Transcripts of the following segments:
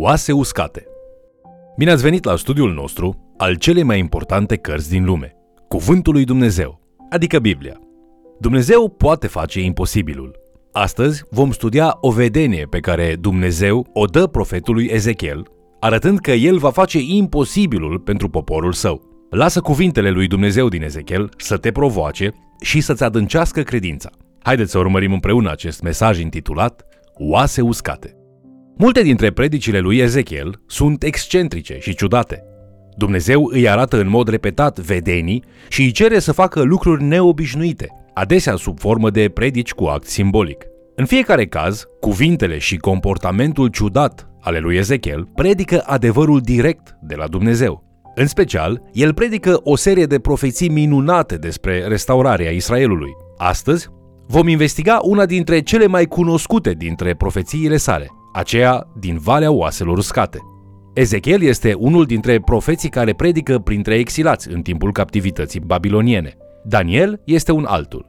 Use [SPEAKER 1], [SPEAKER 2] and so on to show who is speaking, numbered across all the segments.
[SPEAKER 1] Oase uscate Bine ați venit la studiul nostru al celei mai importante cărți din lume, Cuvântul lui Dumnezeu, adică Biblia. Dumnezeu poate face imposibilul. Astăzi vom studia o vedenie pe care Dumnezeu o dă profetului Ezechiel, arătând că el va face imposibilul pentru poporul său. Lasă cuvintele lui Dumnezeu din Ezechiel să te provoace și să-ți adâncească credința. Haideți să urmărim împreună acest mesaj intitulat Oase uscate. Multe dintre predicile lui Ezechiel sunt excentrice și ciudate. Dumnezeu îi arată în mod repetat vedenii și îi cere să facă lucruri neobișnuite, adesea sub formă de predici cu act simbolic. În fiecare caz, cuvintele și comportamentul ciudat ale lui Ezechiel predică adevărul direct de la Dumnezeu. În special, el predică o serie de profeții minunate despre restaurarea Israelului. Astăzi vom investiga una dintre cele mai cunoscute dintre profețiile sale, aceea din Valea Oaselor Uscate. Ezechiel este unul dintre profeții care predică printre exilați în timpul captivității babiloniene. Daniel este un altul.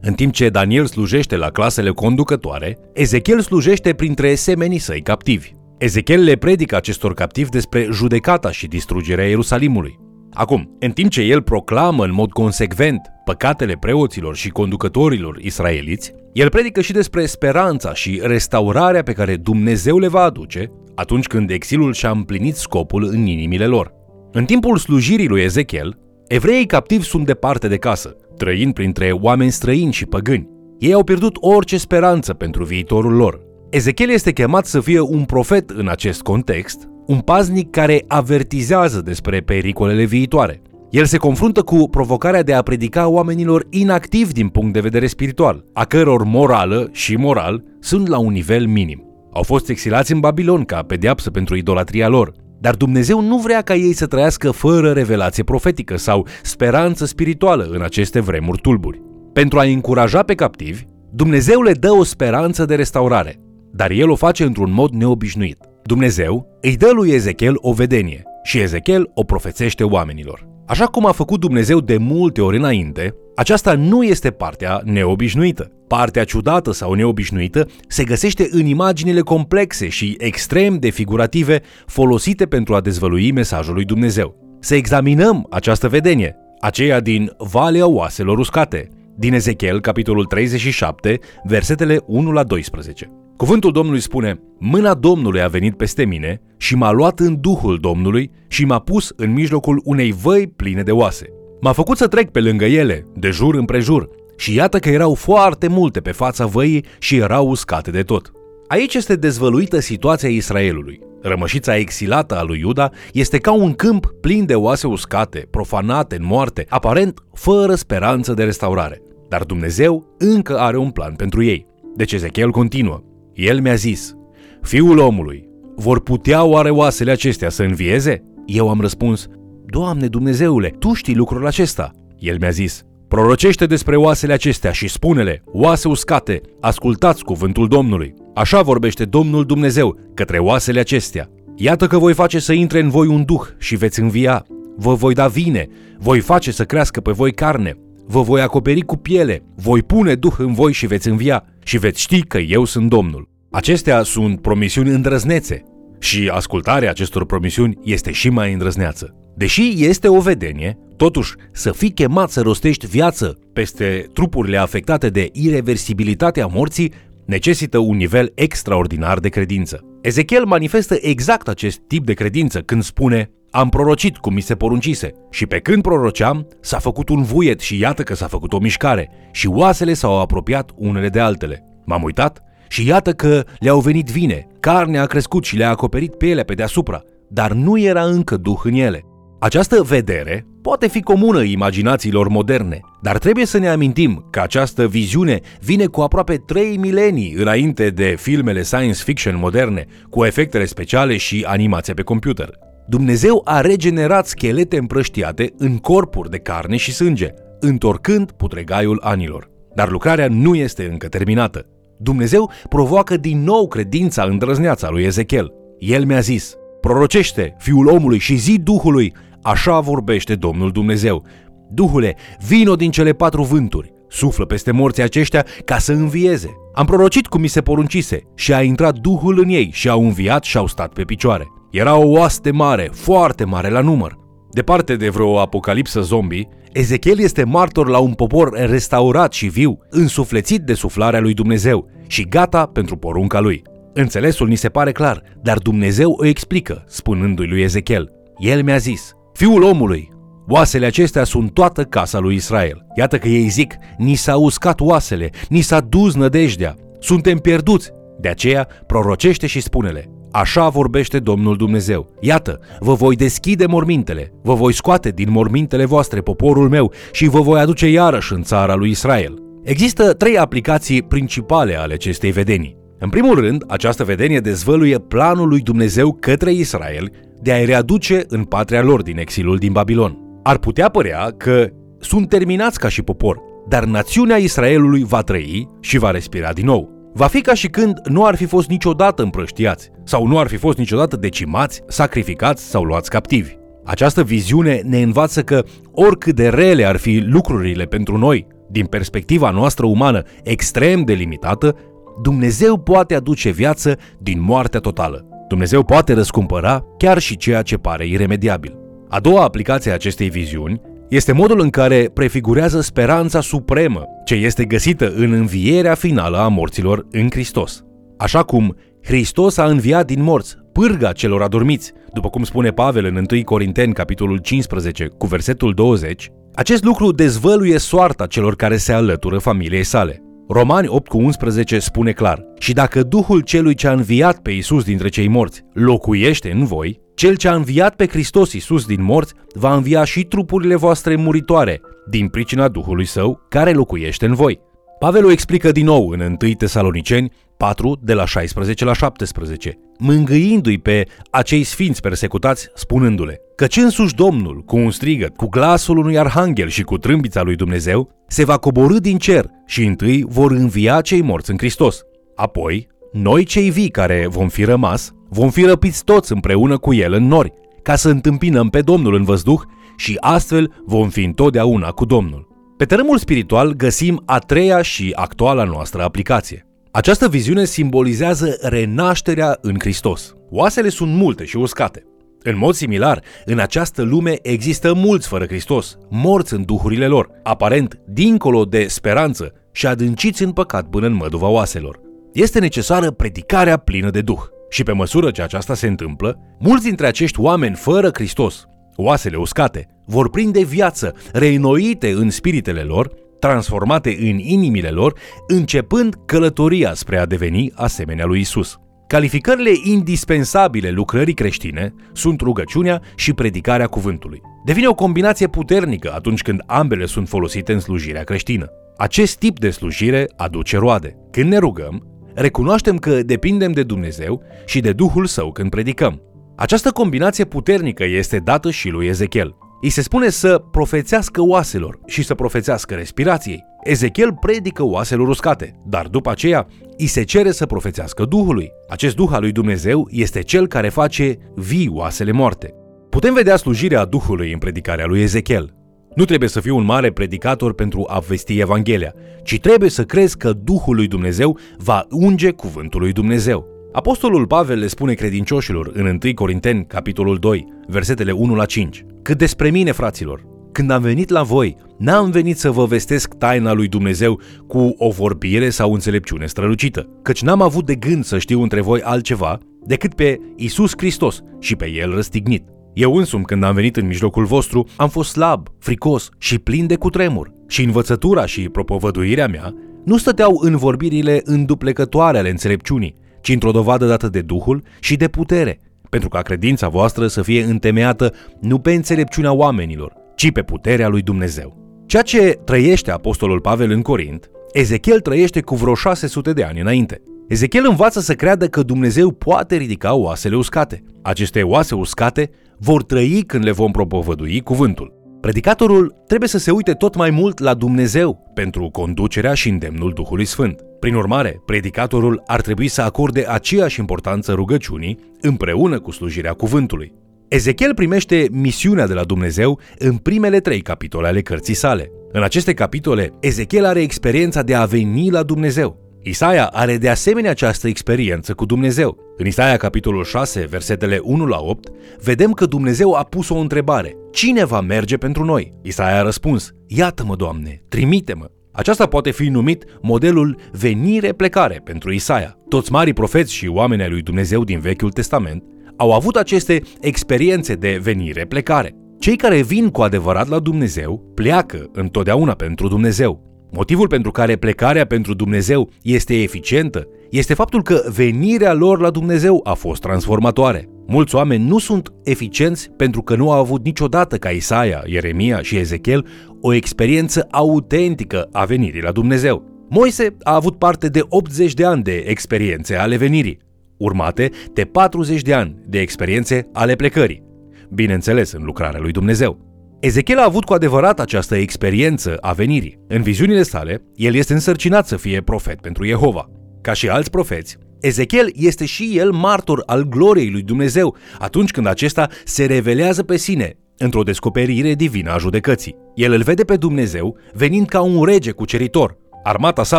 [SPEAKER 1] În timp ce Daniel slujește la clasele conducătoare, Ezechiel slujește printre semenii săi captivi. Ezechiel le predică acestor captivi despre judecata și distrugerea Ierusalimului. Acum, în timp ce el proclamă în mod consecvent păcatele preoților și conducătorilor israeliți, el predică și despre speranța și restaurarea pe care Dumnezeu le va aduce atunci când exilul și-a împlinit scopul în inimile lor. În timpul slujirii lui Ezechiel, evreii captivi sunt departe de casă, trăind printre oameni străini și păgâni. Ei au pierdut orice speranță pentru viitorul lor. Ezechiel este chemat să fie un profet în acest context, un paznic care avertizează despre pericolele viitoare. El se confruntă cu provocarea de a predica oamenilor inactivi din punct de vedere spiritual, a căror morală și moral sunt la un nivel minim. Au fost exilați în Babilon ca pedeapsă pentru idolatria lor, dar Dumnezeu nu vrea ca ei să trăiască fără revelație profetică sau speranță spirituală în aceste vremuri tulburi. Pentru a încuraja pe captivi, Dumnezeu le dă o speranță de restaurare, dar el o face într-un mod neobișnuit. Dumnezeu îi dă lui Ezechiel o vedenie și Ezechiel o profețește oamenilor. Așa cum a făcut Dumnezeu de multe ori înainte, aceasta nu este partea neobișnuită. Partea ciudată sau neobișnuită se găsește în imaginile complexe și extrem de figurative folosite pentru a dezvălui mesajul lui Dumnezeu. Să examinăm această vedenie, aceea din Valea Oaselor Uscate, din Ezechiel, capitolul 37, versetele 1 la 12. Cuvântul Domnului spune, Mâna Domnului a venit peste mine și m-a luat în Duhul Domnului și m-a pus în mijlocul unei văi pline de oase. M-a făcut să trec pe lângă ele, de jur împrejur, și iată că erau foarte multe pe fața văii și erau uscate de tot. Aici este dezvăluită situația Israelului. Rămășița exilată a lui Iuda este ca un câmp plin de oase uscate, profanate în moarte, aparent fără speranță de restaurare. Dar Dumnezeu încă are un plan pentru ei. Deci Ezechiel continuă. El mi-a zis, Fiul omului, vor putea oare oasele acestea să învieze? Eu am răspuns, Doamne Dumnezeule, Tu știi lucrul acesta. El mi-a zis, Prorocește despre oasele acestea și spune-le, oase uscate, ascultați cuvântul Domnului. Așa vorbește Domnul Dumnezeu către oasele acestea. Iată că voi face să intre în voi un duh și veți învia. Vă voi da vine, voi face să crească pe voi carne, vă voi acoperi cu piele, voi pune duh în voi și veți învia și veți ști că eu sunt Domnul. Acestea sunt promisiuni îndrăznețe și ascultarea acestor promisiuni este și mai îndrăzneață. Deși este o vedenie, totuși să fii chemat să rostești viață peste trupurile afectate de irreversibilitatea morții necesită un nivel extraordinar de credință. Ezechiel manifestă exact acest tip de credință când spune am prorocit cum mi se poruncise și pe când proroceam, s-a făcut un vuiet și iată că s-a făcut o mișcare și oasele s-au apropiat unele de altele. M-am uitat și iată că le-au venit vine, carnea a crescut și le-a acoperit pielea pe deasupra, dar nu era încă duh în ele. Această vedere poate fi comună imaginațiilor moderne, dar trebuie să ne amintim că această viziune vine cu aproape 3 milenii înainte de filmele science fiction moderne, cu efectele speciale și animația pe computer. Dumnezeu a regenerat schelete împrăștiate în corpuri de carne și sânge, întorcând putregaiul anilor. Dar lucrarea nu este încă terminată. Dumnezeu provoacă din nou credința îndrăzneața lui Ezechiel. El mi-a zis, prorocește, fiul omului și zi Duhului, așa vorbește Domnul Dumnezeu. Duhule, vino din cele patru vânturi, suflă peste morții aceștia ca să învieze. Am prorocit cum mi se poruncise și a intrat Duhul în ei și au înviat și au stat pe picioare. Era o oaste mare, foarte mare la număr. Departe de vreo apocalipsă zombie, Ezechiel este martor la un popor restaurat și viu, însuflețit de suflarea lui Dumnezeu și gata pentru porunca lui. Înțelesul ni se pare clar, dar Dumnezeu o explică, spunându-i lui Ezechiel. El mi-a zis, Fiul omului, oasele acestea sunt toată casa lui Israel. Iată că ei zic, ni s-a uscat oasele, ni s-a dus nădejdea, suntem pierduți. De aceea prorocește și spune-le, Așa vorbește Domnul Dumnezeu. Iată, vă voi deschide mormintele, vă voi scoate din mormintele voastre poporul meu și vă voi aduce iarăși în țara lui Israel. Există trei aplicații principale ale acestei vedenii. În primul rând, această vedenie dezvăluie planul lui Dumnezeu către Israel de a-i readuce în patria lor din exilul din Babilon. Ar putea părea că sunt terminați ca și popor, dar națiunea Israelului va trăi și va respira din nou. Va fi ca și când nu ar fi fost niciodată împrăștiați, sau nu ar fi fost niciodată decimați, sacrificați sau luați captivi. Această viziune ne învață că oricât de rele ar fi lucrurile pentru noi, din perspectiva noastră umană extrem de limitată, Dumnezeu poate aduce viață din moartea totală. Dumnezeu poate răscumpăra chiar și ceea ce pare iremediabil. A doua aplicație a acestei viziuni este modul în care prefigurează speranța supremă ce este găsită în învierea finală a morților în Hristos. Așa cum Hristos a înviat din morți, pârga celor adormiți, după cum spune Pavel în 1 Corinteni, capitolul 15, cu versetul 20, acest lucru dezvăluie soarta celor care se alătură familiei sale. Romani 8 cu 11 spune clar, și dacă Duhul celui ce a înviat pe Isus dintre cei morți locuiește în voi, cel ce a înviat pe Hristos Isus din morți va învia și trupurile voastre muritoare, din pricina Duhului Său care locuiește în voi. Pavel o explică din nou în 1 Tesaloniceni 4, de la 16 la 17, mângâindu-i pe acei sfinți persecutați, spunându-le Căci însuși Domnul, cu un strigăt, cu glasul unui arhanghel și cu trâmbița lui Dumnezeu, se va coborâ din cer și întâi vor învia cei morți în Hristos. Apoi, noi cei vii care vom fi rămas, vom fi răpiți toți împreună cu El în nori, ca să întâmpinăm pe Domnul în văzduh și astfel vom fi întotdeauna cu Domnul. Pe tărâmul spiritual găsim a treia și actuala noastră aplicație. Această viziune simbolizează renașterea în Hristos. Oasele sunt multe și uscate. În mod similar, în această lume există mulți fără Hristos, morți în duhurile lor, aparent dincolo de speranță și adânciți în păcat până în măduva oaselor. Este necesară predicarea plină de Duh. Și pe măsură ce aceasta se întâmplă, mulți dintre acești oameni fără Hristos, oasele uscate, vor prinde viață, reînnoite în spiritele lor, transformate în inimile lor, începând călătoria spre a deveni asemenea lui Isus. Calificările indispensabile lucrării creștine sunt rugăciunea și predicarea cuvântului. Devine o combinație puternică atunci când ambele sunt folosite în slujirea creștină. Acest tip de slujire aduce roade. Când ne rugăm, recunoaștem că depindem de Dumnezeu și de Duhul Său când predicăm. Această combinație puternică este dată și lui Ezechiel. Îi se spune să profețească oaselor și să profețească respirației. Ezechiel predică oaselor uscate, dar după aceea îi se cere să profețească Duhului. Acest Duh al lui Dumnezeu este cel care face vii oasele moarte. Putem vedea slujirea Duhului în predicarea lui Ezechiel. Nu trebuie să fii un mare predicator pentru a vesti Evanghelia, ci trebuie să crezi că Duhul lui Dumnezeu va unge cuvântul lui Dumnezeu. Apostolul Pavel le spune credincioșilor în 1 Corinteni, capitolul 2, versetele 1 la 5. Cât despre mine, fraților, când am venit la voi, n-am venit să vă vestesc taina lui Dumnezeu cu o vorbire sau înțelepciune strălucită, căci n-am avut de gând să știu între voi altceva decât pe Isus Hristos și pe El răstignit. Eu însumi, când am venit în mijlocul vostru, am fost slab, fricos și plin de cutremur. Și învățătura și propovăduirea mea nu stăteau în vorbirile înduplecătoare ale înțelepciunii, ci într-o dovadă dată de Duhul și de putere, pentru ca credința voastră să fie întemeiată nu pe înțelepciunea oamenilor, ci pe puterea lui Dumnezeu. Ceea ce trăiește Apostolul Pavel în Corint, Ezechiel trăiește cu vreo 600 de ani înainte. Ezechiel învață să creadă că Dumnezeu poate ridica oasele uscate. Aceste oase uscate vor trăi când le vom propovădui cuvântul. Predicatorul trebuie să se uite tot mai mult la Dumnezeu pentru conducerea și îndemnul Duhului Sfânt. Prin urmare, predicatorul ar trebui să acorde aceeași importanță rugăciunii împreună cu slujirea cuvântului. Ezechiel primește misiunea de la Dumnezeu în primele trei capitole ale cărții sale. În aceste capitole, Ezechiel are experiența de a veni la Dumnezeu. Isaia are de asemenea această experiență cu Dumnezeu. În Isaia capitolul 6, versetele 1 la 8, vedem că Dumnezeu a pus o întrebare. Cine va merge pentru noi? Isaia a răspuns, Iată-mă, Doamne, trimite-mă. Aceasta poate fi numit modelul venire-plecare pentru Isaia. Toți marii profeți și oamenii lui Dumnezeu din Vechiul Testament au avut aceste experiențe de venire-plecare. Cei care vin cu adevărat la Dumnezeu pleacă întotdeauna pentru Dumnezeu. Motivul pentru care plecarea pentru Dumnezeu este eficientă este faptul că venirea lor la Dumnezeu a fost transformatoare. Mulți oameni nu sunt eficienți pentru că nu au avut niciodată ca Isaia, Ieremia și Ezechiel o experiență autentică a venirii la Dumnezeu. Moise a avut parte de 80 de ani de experiențe ale venirii, urmate de 40 de ani de experiențe ale plecării, bineînțeles în lucrarea lui Dumnezeu. Ezechiel a avut cu adevărat această experiență a venirii. În viziunile sale, el este însărcinat să fie profet pentru Jehova. Ca și alți profeți, Ezechiel este și el martor al gloriei lui Dumnezeu atunci când acesta se revelează pe sine într-o descoperire divină a judecății. El îl vede pe Dumnezeu venind ca un rege cuceritor, armata sa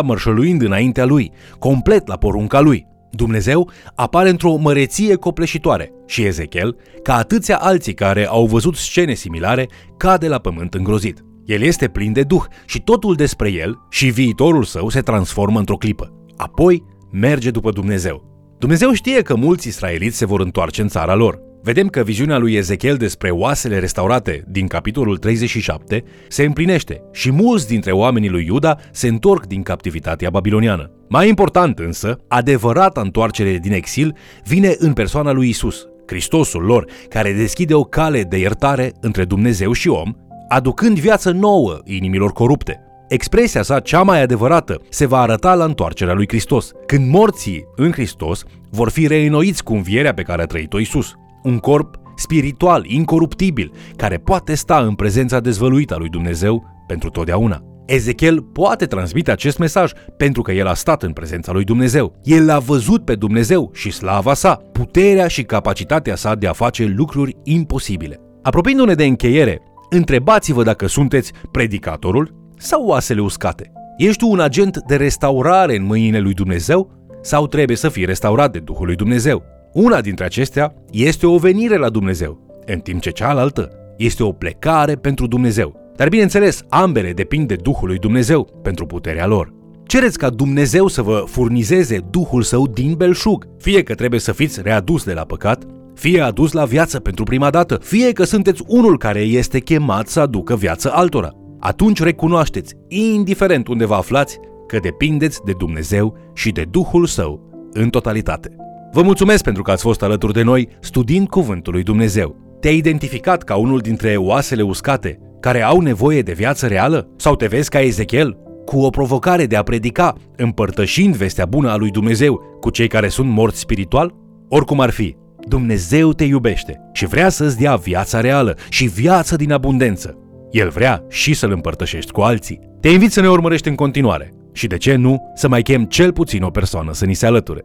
[SPEAKER 1] mărșăluind înaintea lui, complet la porunca lui. Dumnezeu apare într-o măreție copleșitoare și Ezechiel, ca atâția alții care au văzut scene similare, cade la pământ îngrozit. El este plin de duh și totul despre el și viitorul său se transformă într-o clipă. Apoi merge după Dumnezeu. Dumnezeu știe că mulți israeliți se vor întoarce în țara lor. Vedem că viziunea lui Ezechiel despre oasele restaurate din capitolul 37 se împlinește și mulți dintre oamenii lui Iuda se întorc din captivitatea babiloniană. Mai important însă, adevărata întoarcere din exil vine în persoana lui Isus, Hristosul lor, care deschide o cale de iertare între Dumnezeu și om, aducând viață nouă inimilor corupte. Expresia sa cea mai adevărată se va arăta la întoarcerea lui Hristos, când morții în Hristos vor fi reînnoiți cu învierea pe care a trăit-o Isus. Un corp spiritual, incoruptibil, care poate sta în prezența dezvăluită a lui Dumnezeu pentru totdeauna. Ezechiel poate transmite acest mesaj pentru că el a stat în prezența lui Dumnezeu. El l-a văzut pe Dumnezeu și slava sa, puterea și capacitatea sa de a face lucruri imposibile. Apropiindu-ne de încheiere, întrebați-vă dacă sunteți predicatorul sau oasele uscate. Ești tu un agent de restaurare în mâinile lui Dumnezeu sau trebuie să fii restaurat de Duhul lui Dumnezeu? Una dintre acestea este o venire la Dumnezeu, în timp ce cealaltă este o plecare pentru Dumnezeu. Dar bineînțeles, ambele depind de Duhul lui Dumnezeu pentru puterea lor. Cereți ca Dumnezeu să vă furnizeze Duhul Său din belșug, fie că trebuie să fiți readus de la păcat, fie adus la viață pentru prima dată, fie că sunteți unul care este chemat să aducă viață altora. Atunci recunoașteți, indiferent unde vă aflați, că depindeți de Dumnezeu și de Duhul Său în totalitate. Vă mulțumesc pentru că ați fost alături de noi studiind Cuvântul lui Dumnezeu. Te-ai identificat ca unul dintre oasele uscate care au nevoie de viață reală? Sau te vezi ca Ezechiel, cu o provocare de a predica, împărtășind vestea bună a lui Dumnezeu cu cei care sunt morți spiritual? Oricum ar fi, Dumnezeu te iubește și vrea să-ți dea viața reală și viață din abundență. El vrea și să-l împărtășești cu alții. Te invit să ne urmărești în continuare și, de ce nu, să mai chem cel puțin o persoană să ni se alăture.